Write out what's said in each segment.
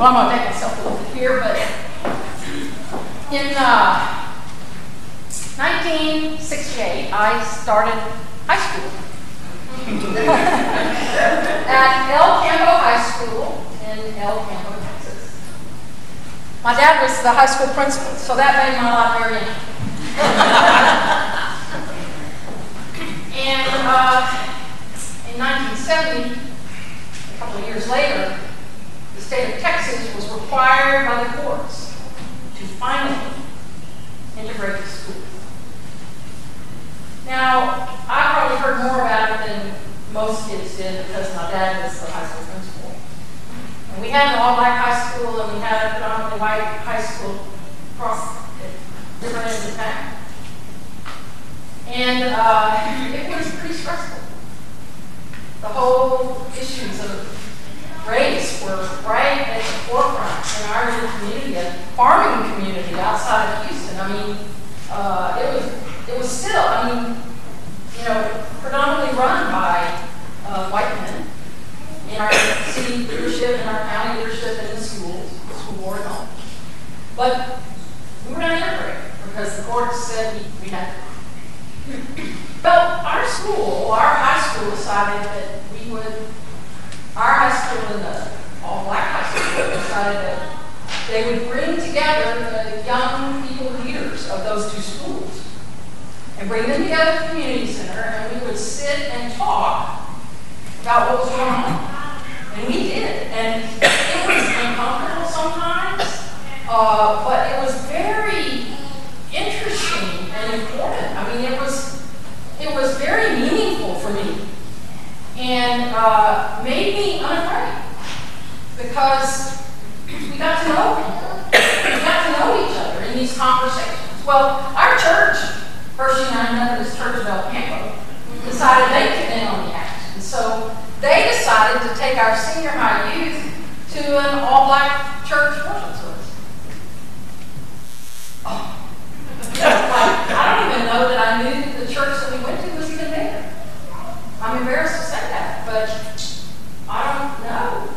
well, I'm going to take myself a little bit here, but in uh, 1968, I started high school at El Campo High School in El Campo, Texas. My dad was the high school principal, so that made my life very interesting. and uh, in 1970, a couple of years later, state of Texas was required by the courts to finally integrate the school. Now, I probably heard more about it than most kids did because my dad was the high school principal. And we had an all-black high school and we had a predominantly white high school across different ends of town. And uh, it was pretty stressful. The whole issues of race were right at the forefront in our community, a farming community outside of Houston. I mean, uh, it was it was still, I mean, you know, predominantly run by uh, white men in our city leadership, in our county leadership, and in the schools, school board and all. But we were not integrated because the court said we, we had to. Well, our school, our high school decided that we would, our high school and the all black high school decided that they would bring together the young people leaders of those two schools and bring them together at the community center, and we would sit and talk about what was going on. And we did. And it was uncomfortable sometimes, uh, but it was very interesting and important. I mean, it was it was very meaningful for me and uh, made me unafraid because we got to know people. We got to know each other in these conversations. Well, our church First United Methodist Church of El Campo decided they could in on the act. And so they decided to take our senior high youth to an all-black church worship service. Oh. I don't even know that I knew the church that we went to was even there. I'm embarrassed to say that, but I don't know.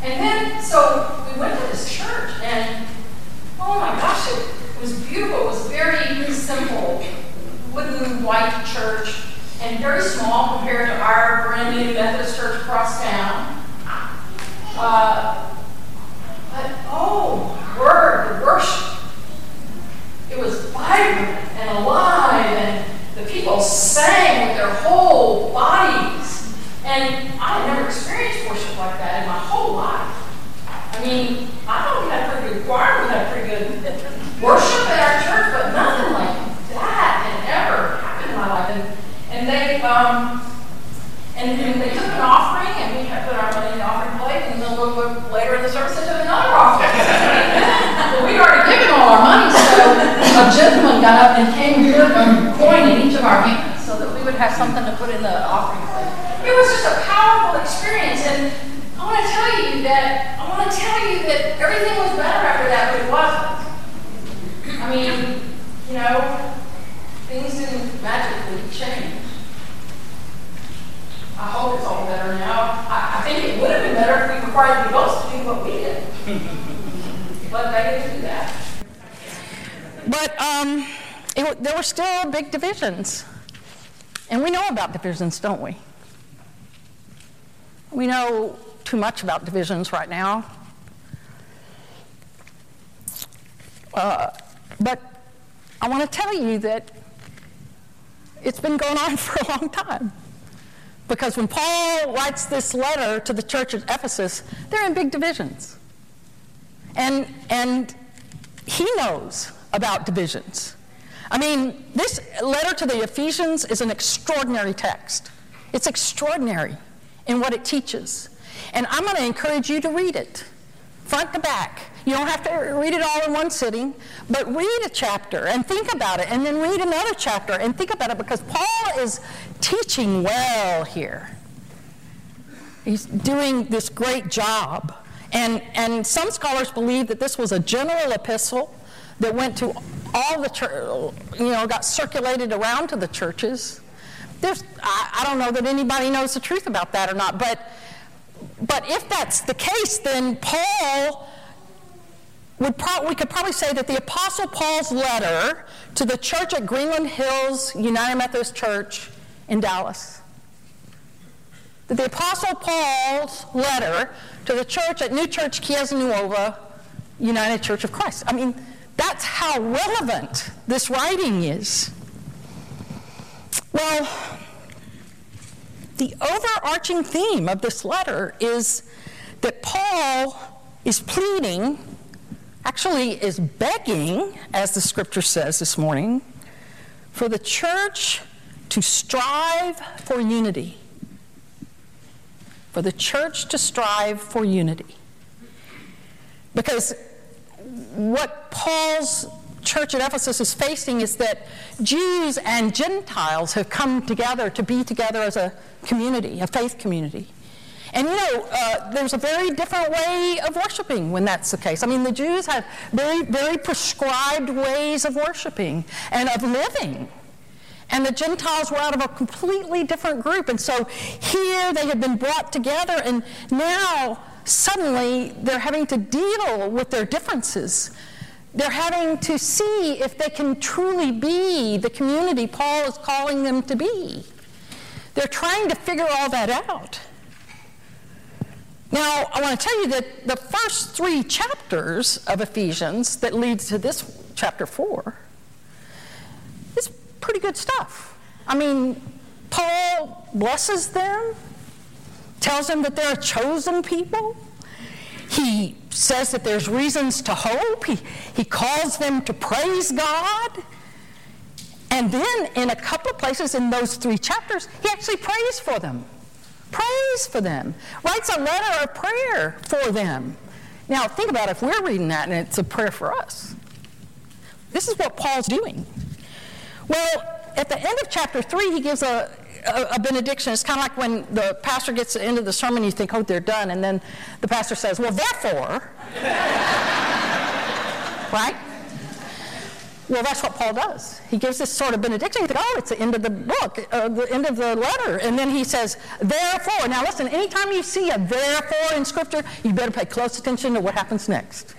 And then, so we went to this church, and oh my gosh, it was beautiful. It was very simple wooden white church and very small compared to our brand new Methodist church across town. Uh, but oh, word, the worship. It was vibrant and alive, and the people sang with their whole bodies. And I had never experienced worship like that in my whole life. I mean, I thought we had a pretty good choir, we had a pretty good worship at our church, but nothing like that had ever happened in my life. And, and they, um, and, and they took an offering, and we had put our money in the offering plate, and then later in the service they took another offering. well, we'd already given all our money, so a gentleman got up and came here and put a coin in each of our hands so that we would have something to put in the offering plate. It was just a powerful experience, and I want to tell you that I want to tell you that everything was better after that, but it wasn't. I mean, you know, things didn't magically change. I hope it's all better now. I, I think it would have been better if we required the adults to do what we did. but they didn't do that. But um, it, there were still big divisions. And we know about divisions, don't we? We know too much about divisions right now. Uh, but I want to tell you that it's been going on for a long time. Because when Paul writes this letter to the church at Ephesus, they're in big divisions. And, and he knows about divisions. I mean, this letter to the Ephesians is an extraordinary text. It's extraordinary in what it teaches. And I'm going to encourage you to read it, front to back. You don't have to read it all in one sitting, but read a chapter and think about it, and then read another chapter and think about it because Paul is teaching well here. He's doing this great job. And, and some scholars believe that this was a general epistle that went to all the church, you know, got circulated around to the churches. There's, I, I don't know that anybody knows the truth about that or not, but, but if that's the case, then Paul would pro- we could probably say that the Apostle Paul's letter to the church at Greenland Hills United Methodist Church in Dallas, that the Apostle Paul's letter to the church at New Church Chiesa Nuova United Church of Christ. I mean, that's how relevant this writing is. Well, the overarching theme of this letter is that Paul is pleading, actually, is begging, as the scripture says this morning, for the church to strive for unity. For the church to strive for unity. Because what Paul's church at Ephesus is facing is that Jews and Gentiles have come together to be together as a community, a faith community. And you know, uh, there's a very different way of worshiping when that's the case. I mean, the Jews have very, very prescribed ways of worshiping and of living. And the Gentiles were out of a completely different group. And so here they have been brought together, and now suddenly they're having to deal with their differences. They're having to see if they can truly be the community Paul is calling them to be. They're trying to figure all that out. Now, I want to tell you that the first three chapters of Ephesians that leads to this chapter 4 is pretty good stuff. I mean, Paul blesses them, tells them that they're a chosen people. He says that there's reasons to hope. He, he calls them to praise God. And then, in a couple of places in those three chapters, he actually prays for them prays for them, writes a letter of prayer for them. Now, think about if we're reading that and it's a prayer for us. This is what Paul's doing. Well, at the end of chapter 3, he gives a, a, a benediction. It's kind of like when the pastor gets to the end of the sermon, you think, oh, they're done. And then the pastor says, well, therefore, right? Well, that's what Paul does. He gives this sort of benediction. You think, oh, it's the end of the book, uh, the end of the letter. And then he says, therefore. Now, listen, anytime you see a therefore in Scripture, you better pay close attention to what happens next.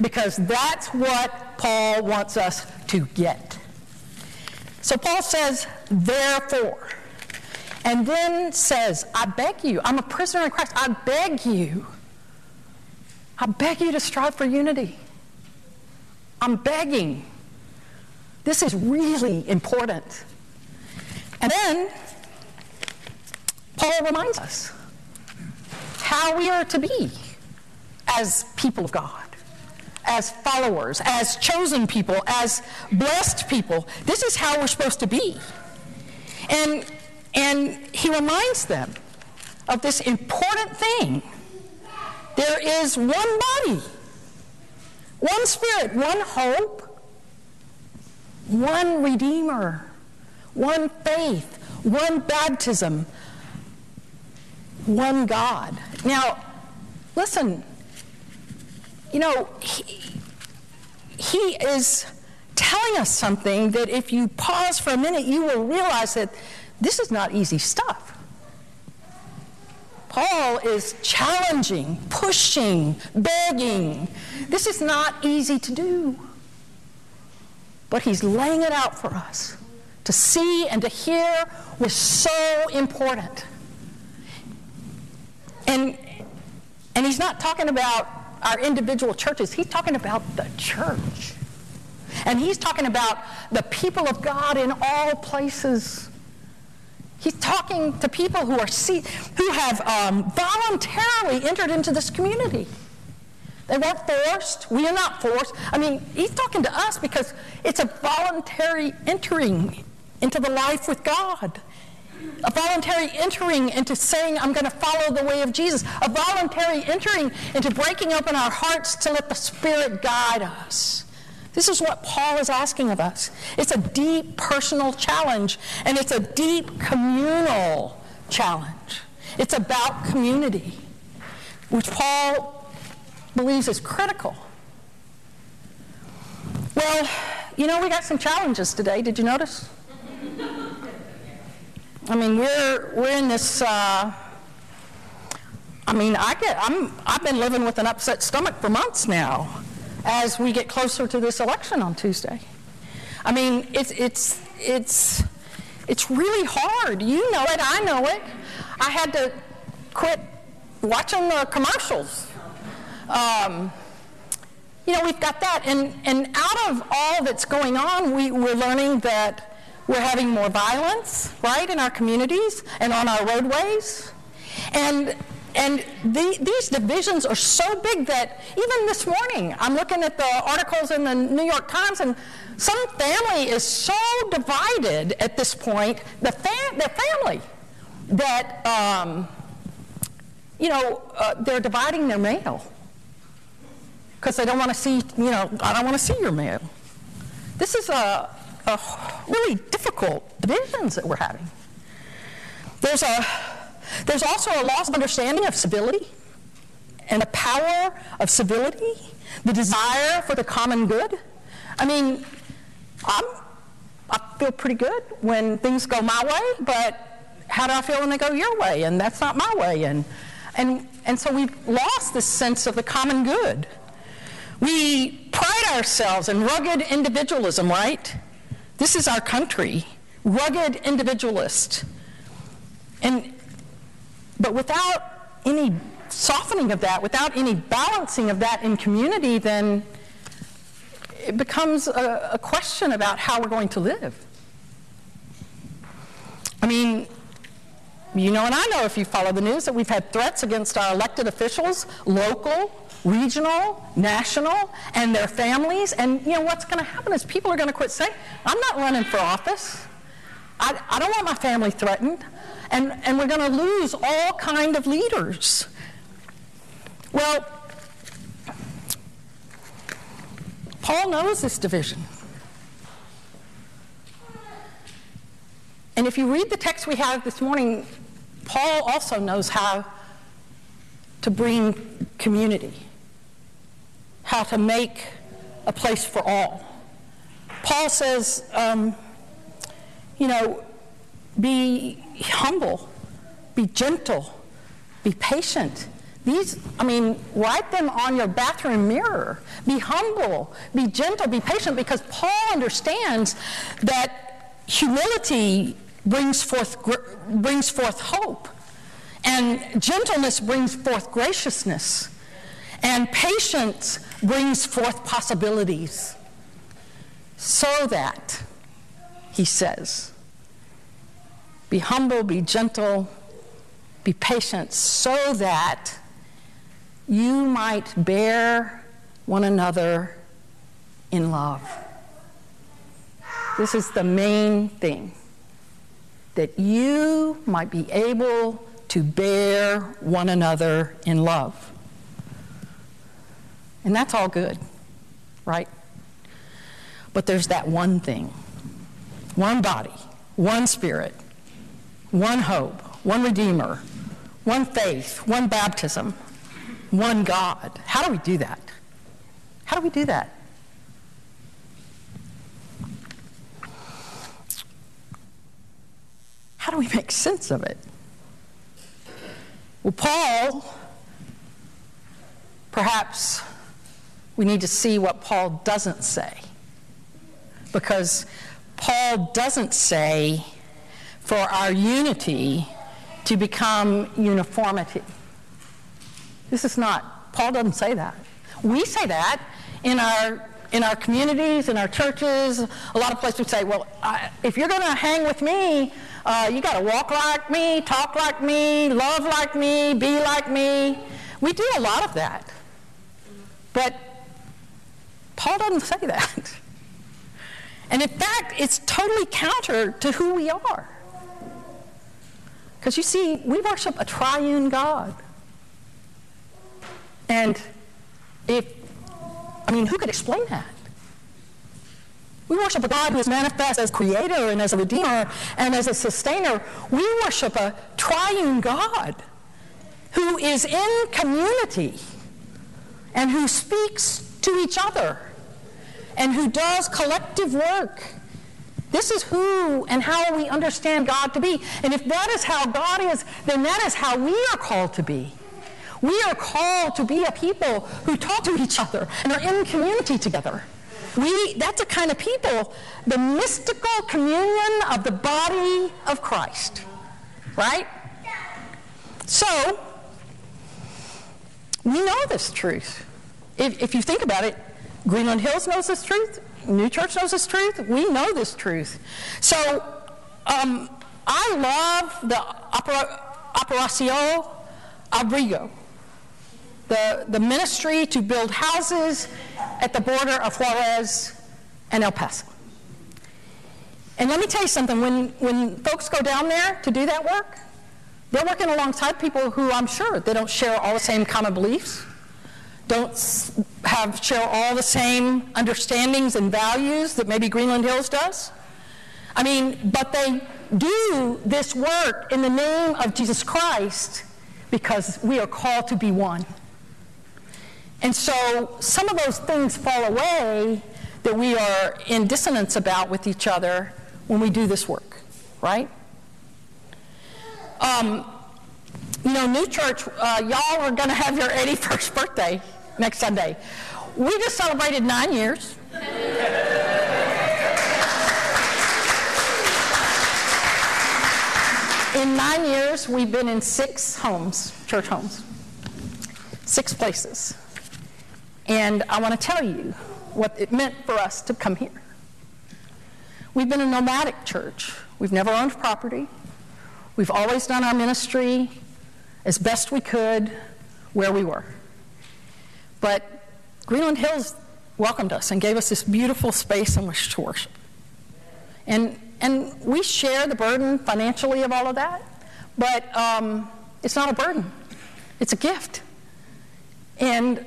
Because that's what Paul wants us to get. So Paul says, therefore. And then says, I beg you, I'm a prisoner in Christ. I beg you. I beg you to strive for unity. I'm begging. This is really important. And then Paul reminds us how we are to be as people of God, as followers, as chosen people, as blessed people. This is how we're supposed to be. And, and he reminds them of this important thing. There is one body, one spirit, one hope, one Redeemer, one faith, one baptism, one God. Now, listen, you know, he, he is telling us something that if you pause for a minute, you will realize that this is not easy stuff. Paul is challenging, pushing, begging. This is not easy to do. But he's laying it out for us. To see and to hear was so important. And, and he's not talking about our individual churches, he's talking about the church. And he's talking about the people of God in all places. He's talking to people who are see, who have um, voluntarily entered into this community. They weren't forced. We are not forced. I mean, he's talking to us because it's a voluntary entering into the life with God. A voluntary entering into saying, I'm going to follow the way of Jesus. A voluntary entering into breaking open our hearts to let the Spirit guide us. This is what Paul is asking of us. It's a deep personal challenge, and it's a deep communal challenge. It's about community, which Paul believes is critical. Well, you know, we got some challenges today. Did you notice? I mean, we're we're in this. Uh, I mean, I get. I'm. I've been living with an upset stomach for months now. As we get closer to this election on Tuesday. I mean, it's, it's, it's, it's really hard. You know it, I know it. I had to quit watching the commercials. Um, you know, we've got that. And, and out of all that's going on, we, we're learning that we're having more violence, right, in our communities and on our roadways. And and the, these divisions are so big that even this morning, I'm looking at the articles in the New York Times, and some family is so divided at this point, the, fam- the family, that, um, you know, uh, they're dividing their mail because they don't want to see, you know, I don't want to see your mail. This is a, a really difficult divisions that we're having. There's a there's also a loss of understanding of civility and the power of civility, the desire for the common good. I mean, I'm, I feel pretty good when things go my way, but how do I feel when they go your way? And that's not my way. And, and, and so we've lost this sense of the common good. We pride ourselves in rugged individualism, right? This is our country, rugged individualist. And but without any softening of that, without any balancing of that in community, then it becomes a, a question about how we're going to live. I mean, you know, and I know if you follow the news that we've had threats against our elected officials, local, regional, national, and their families. And, you know, what's going to happen is people are going to quit saying, I'm not running for office. I, I don't want my family threatened and, and we're going to lose all kind of leaders. Well, Paul knows this division. And if you read the text we have this morning, Paul also knows how to bring community, how to make a place for all. Paul says, um, you know, be humble, be gentle, be patient. These, I mean, write them on your bathroom mirror. Be humble, be gentle, be patient, because Paul understands that humility brings forth, brings forth hope, and gentleness brings forth graciousness, and patience brings forth possibilities. So that, he says, be humble, be gentle, be patient, so that you might bear one another in love. This is the main thing that you might be able to bear one another in love. And that's all good, right? But there's that one thing one body, one spirit, one hope, one Redeemer, one faith, one baptism, one God. How do we do that? How do we do that? How do we make sense of it? Well, Paul, perhaps we need to see what Paul doesn't say. Because Paul doesn't say, for our unity to become uniformity. This is not, Paul doesn't say that. We say that in our in our communities, in our churches, a lot of places we say, well, I, if you're going to hang with me, uh, you got to walk like me, talk like me, love like me, be like me. We do a lot of that. But Paul doesn't say that. And in fact, it's totally counter to who we are. Because you see, we worship a triune God. And if, I mean, who could explain that? We worship a God who is manifest as creator and as a redeemer and as a sustainer. We worship a triune God who is in community and who speaks to each other and who does collective work this is who and how we understand God to be. And if that is how God is, then that is how we are called to be. We are called to be a people who talk to each other and are in community together. We, that's the kind of people, the mystical communion of the body of Christ. Right? So, we know this truth. If, if you think about it, Greenland Hills knows this truth. New Church knows this truth. We know this truth. So, um, I love the Operacio Abrigo, the, the ministry to build houses at the border of Juarez and El Paso. And let me tell you something when, when folks go down there to do that work, they're working alongside people who I'm sure they don't share all the same common beliefs, don't have share all the same understandings and values that maybe Greenland Hills does. I mean, but they do this work in the name of Jesus Christ because we are called to be one. And so some of those things fall away that we are in dissonance about with each other when we do this work, right? Um, you know, New Church, uh, y'all are going to have your 81st birthday next Sunday. We just celebrated nine years. In nine years, we've been in six homes, church homes, six places. And I want to tell you what it meant for us to come here. We've been a nomadic church. We've never owned property. We've always done our ministry as best we could where we were. But Greenland Hills welcomed us and gave us this beautiful space in which to worship. And, and we share the burden financially of all of that, but um, it's not a burden, it's a gift. And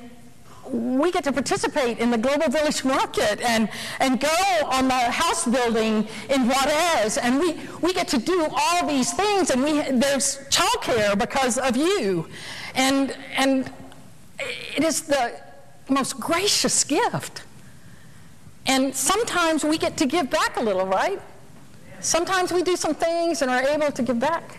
we get to participate in the Global Village Market and, and go on the house building in Juarez, and we, we get to do all these things, and we, there's childcare because of you. And, and it is the most gracious gift. And sometimes we get to give back a little, right? Sometimes we do some things and are able to give back.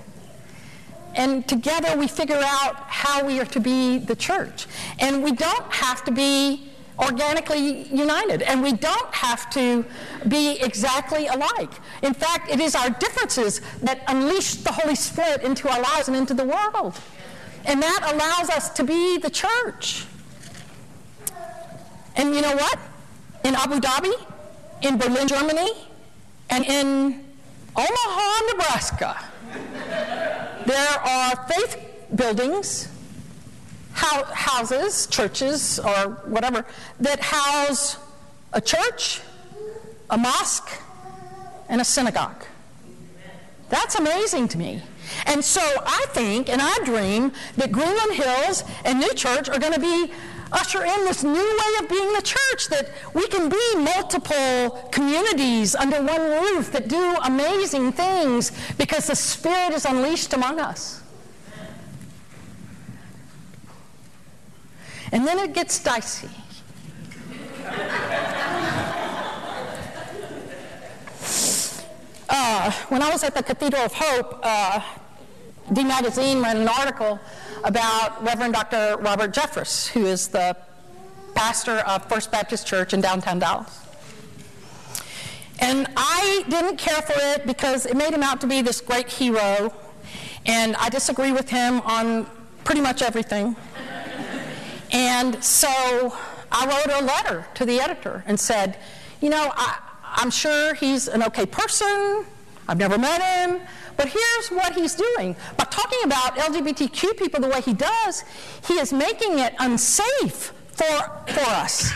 And together we figure out how we are to be the church. And we don't have to be organically united, and we don't have to be exactly alike. In fact, it is our differences that unleash the Holy Spirit into our lives and into the world. And that allows us to be the church. And you know what? In Abu Dhabi, in Berlin, Germany, and in Omaha, Nebraska, there are faith buildings, houses, churches, or whatever, that house a church, a mosque, and a synagogue. That's amazing to me. And so I think and I dream that Greenland Hills and New Church are going to be usher in this new way of being the church that we can be multiple communities under one roof that do amazing things because the Spirit is unleashed among us. And then it gets dicey. Uh, when I was at the Cathedral of Hope, uh, D Magazine ran an article about Reverend Dr. Robert Jeffress, who is the pastor of First Baptist Church in downtown Dallas. And I didn't care for it because it made him out to be this great hero, and I disagree with him on pretty much everything. and so I wrote a letter to the editor and said, you know, I, I'm sure he's an okay person. I've never met him. But here's what he's doing. By talking about LGBTQ people the way he does, he is making it unsafe for, for us.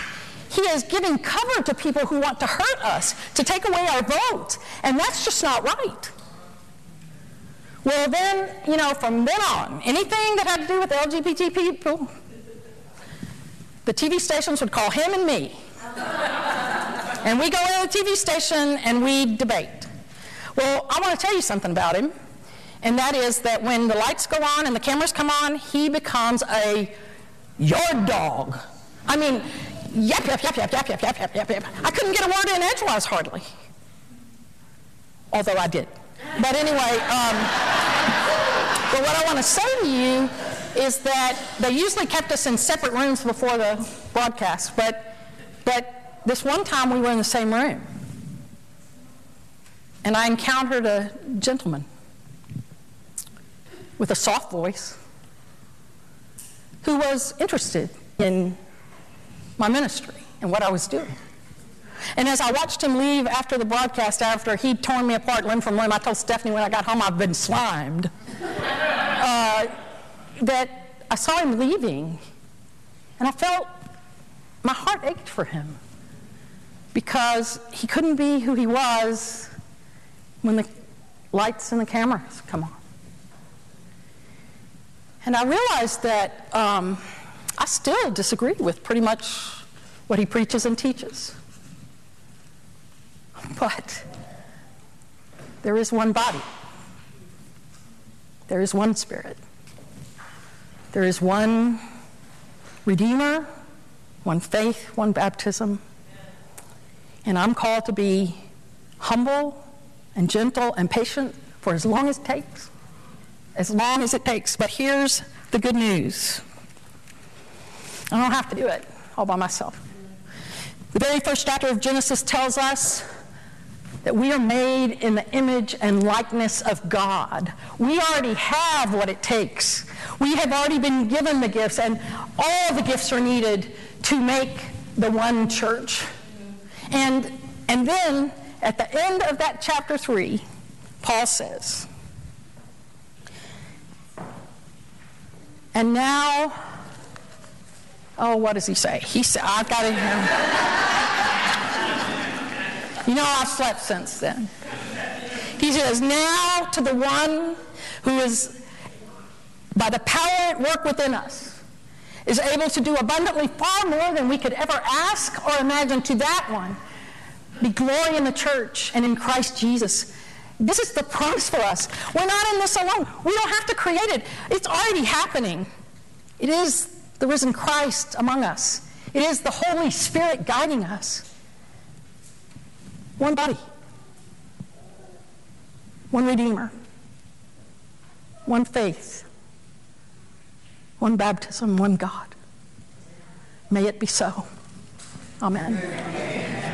He is giving cover to people who want to hurt us, to take away our vote. And that's just not right. Well, then, you know, from then on, anything that had to do with LGBT people, the TV stations would call him and me. And we go into the TV station and we debate. Well, I want to tell you something about him, and that is that when the lights go on and the cameras come on, he becomes a yard dog. I mean, yap, yap, yap, yap, yap, yap, yap, yap, yap, yap. I couldn't get a word in edgewise hardly. Although I did. But anyway, um, but what I want to say to you is that they usually kept us in separate rooms before the broadcast, but, but this one time we were in the same room. And I encountered a gentleman with a soft voice who was interested in my ministry and what I was doing. And as I watched him leave after the broadcast, after he'd torn me apart limb from limb, I told Stephanie when I got home I've been slimed. uh, that I saw him leaving, and I felt my heart ached for him because he couldn't be who he was when the lights and the cameras come on. And I realized that um, I still disagree with pretty much what he preaches and teaches. But there is one body, there is one spirit, there is one Redeemer, one faith, one baptism. And I'm called to be humble and gentle and patient for as long as it takes. As long as it takes. But here's the good news I don't have to do it all by myself. The very first chapter of Genesis tells us that we are made in the image and likeness of God. We already have what it takes. We have already been given the gifts, and all the gifts are needed to make the one church. And, and then at the end of that chapter 3, Paul says, And now, oh, what does he say? He said, I've got to, you know, I've slept since then. He says, Now to the one who is, by the power at work within us, is able to do abundantly far more than we could ever ask or imagine, to that one be glory in the church and in Christ Jesus. This is the promise for us. We're not in this alone. We don't have to create it. It's already happening. It is the risen Christ among us. It is the Holy Spirit guiding us. One body, one Redeemer, one faith, one baptism, one God. May it be so. Amen.